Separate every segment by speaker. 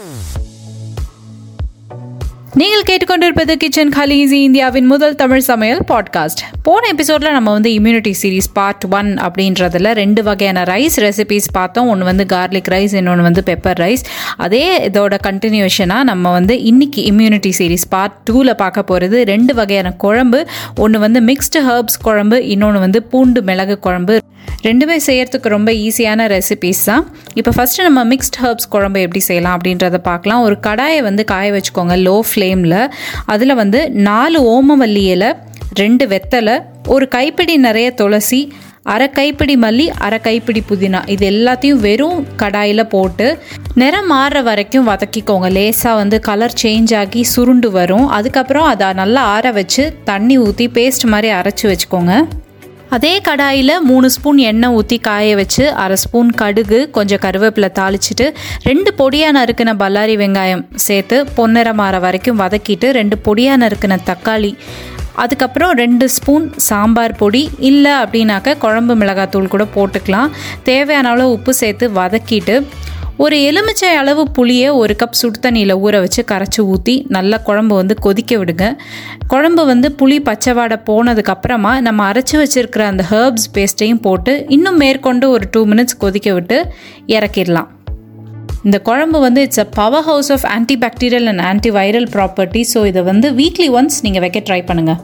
Speaker 1: Mm. நீங்கள் கேட்டுக்கொண்டிருப்பது kitchen Khaleesi இந்தியாவின் முதல் தமிழ் சமையல் பாட்காஸ்ட் போன எபிசோடில் நம்ம வந்து இம்யூனிட்டி சீரிஸ் பார்ட் ஒன் அப்படின்றதுல ரெண்டு வகையான ரைஸ் ரெசிபிஸ் பார்த்தோம். ஒன்று வந்து கார்லிக் ரைஸ் இன்னொன்று வந்து பெப்பர் ரைஸ் அதே இதோட கண்டினியூஷனாக நம்ம வந்து இன்னைக்கு இம்யூனிட்டி சீரிஸ் பார்ட் டூவில் பார்க்க போகிறது ரெண்டு வகையான குழம்பு. ஒன்று வந்து மிக்ஸ்டு ஹர்ப்ஸ் குழம்பு இன்னொன்று வந்து பூண்டு மிளகு குழம்பு. ரெண்டுமே செய்யறதுக்கு ரொம்ப ஈஸியான ரெசிபிஸ் தான். இப்போ ஃபஸ்ட்டு நம்ம மிக்ஸ்ட் ஹர்ப்ஸ் குழம்பு எப்படி செய்யலாம் அப்படின்றத பார்க்கலாம். ஒரு கடாயை வந்து காய வச்சுக்கோங்க லோ ஃப்ளேமில் அதில் வந்து நாலு ஓமவல்லி இலை ரெண்டு வெத்தலை ஒரு கைப்பிடி நிறைய துளசி அரை கைப்பிடி மல்லி அரை கைப்பிடி புதினா. இது எல்லாத்தையும் வெறும் கடாயில் போட்டு நிறம் மாறுற வரைக்கும் வதக்கிக்கோங்க. லேசாக வந்து கலர் சேஞ்ச் ஆகி சுருண்டு வரும். அதுக்கப்புறம் அதை நல்லா ஆற வச்சு தண்ணி ஊற்றி பேஸ்ட் மாதிரி அரைச்சி வச்சுக்கோங்க. அதே கடாயில் மூணு ஸ்பூன் எண்ணெய் ஊற்றி காய வச்சு அரை ஸ்பூன் கடுகு கொஞ்சம் கருவேப்பிலை தாளிச்சிட்டு ரெண்டு பொடியாக நறுக்கின பல்லாரி வெங்காயம் சேர்த்து பொன்னிறமாற வரைக்கும் வதக்கிட்டு ரெண்டு பொடியாக நறுக்கின தக்காளி அதுக்கப்புறம் ரெண்டு ஸ்பூன் சாம்பார் பொடி இல்லை அப்படின்னாக்க குழம்பு மிளகாத்தூள் கூட போட்டுக்கலாம். தேவையான அளவு உப்பு சேர்த்து வதக்கிட்டு ஒரு எலுமிச்சை அளவு புளியை ஒரு கப் சுடு தண்ணியில் ஊற வச்சு கரைச்சி ஊற்றி நல்லா குழம்பு வந்து கொதிக்க விடுங்க. குழம்பு வந்து புளி பச்சைவாடை போனதுக்கப்புறமா நம்ம அரைச்சி வச்சுருக்கிற அந்த ஹர்ப்ஸ் பேஸ்ட்டையும் போட்டு இன்னும் மேற்கொண்டு ஒரு டூ மினிட்ஸ் கொதிக்க விட்டு இறக்கிடலாம். இந்த குழம்பு வந்து it's a power house of anti bacterial and anti viral property so இதை வந்து வீக்லி ஒன்ஸ் நீங்கள் வைக்க ட்ரை பண்ணுங்கள்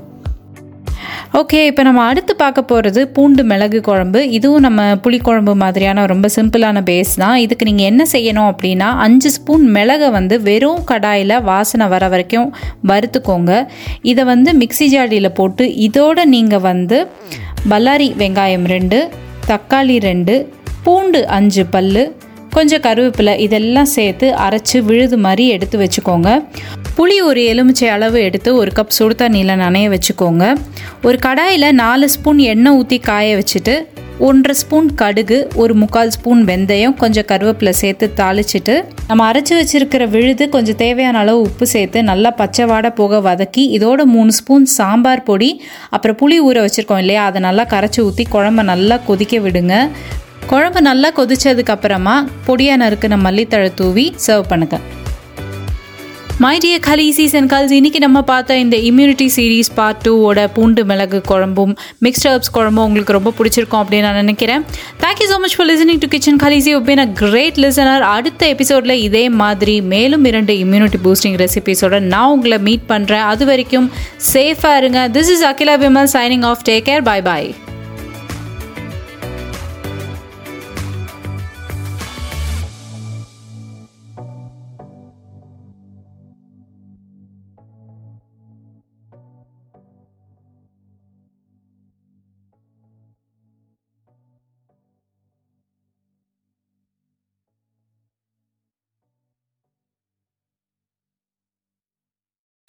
Speaker 1: ஓகே இப்போ நம்ம அடுத்து பார்க்க போகிறது பூண்டு மிளகு குழம்பு. இதுவும் நம்ம புளிக்குழம்பு மாதிரியான ரொம்ப சிம்பிளான பேஸ் தான். இதுக்கு நீங்கள் என்ன செய்யணும் அப்படின்னா அஞ்சு ஸ்பூன் மிளகை வந்து வெறும் கடாயில் வாசனை வர வரைக்கும் வறுத்துக்கோங்க. இதை வந்து மிக்சி ஜாடியில் போட்டு இதோட நீங்கள் வந்து பல்லாரி வெங்காயம் ரெண்டு தக்காளி ரெண்டு பூண்டு அஞ்சு பல் கொஞ்சம் கருவேப்பிலை இதெல்லாம் சேர்த்து அரைச்சி விழுது மாதிரி எடுத்து வச்சுக்கோங்க. புளி ஒரு எலுமிச்சை அளவு எடுத்து ஒரு கப் சுடு தண்ணியில் நனைய வச்சுக்கோங்க. ஒரு கடாயில் நாலு ஸ்பூன் எண்ணெய் ஊற்றி காய வச்சுட்டு ஒன்றரை ஸ்பூன் கடுகு ஒரு முக்கால் ஸ்பூன் வெந்தயம் கொஞ்சம் கருவேப்பிலை சேர்த்து தாளிச்சிட்டு நம்ம அரைச்சி வச்சிருக்கிற விழுது கொஞ்சம் தேவையான அளவு உப்பு சேர்த்து நல்லா பச்சை வாடை போக வதக்கி இதோட மூணு ஸ்பூன் சாம்பார் பொடி அப்புறம் புளி ஊற வச்சுருக்கோம் இல்லையா? அதை நல்லா கரைச்சி ஊற்றி குழம்ப நல்லா கொதிக்க விடுங்க. குழம்பு நல்லா கொதிச்சதுக்கு அப்புறமா பொடியாக நறுக்கின மல்லித்தழை தூவி சர்வ் பண்ணுங்க. மைடிய கலீசிஸ் அண்ட் கல்ஸ் இன்னைக்கு நம்ம பார்த்த இந்த இம்யூனிட்டி சீரீஸ் பார்ட் டூவோட பூண்டு மிளகு குழம்பும் மிக்ஸ்ட் ஹர்ப்ஸ் குழம்பும் உங்களுக்கு ரொம்ப பிடிச்சிருக்கும் அப்படின்னு நான் நினைக்கிறேன். Thank you so much for listening to Kitchen Khaleesi open a great listener அடுத்த எபிசோடில் இதே மாதிரி மேலும் இரண்டு இம்யூனிட்டி பூஸ்டிங் ரெசிபிஸோட நான் உங்களை மீட் பண்ணுறேன் அது வரைக்கும் சேஃபாக இருங்க. This is Akila Vimal signing off take care bye bye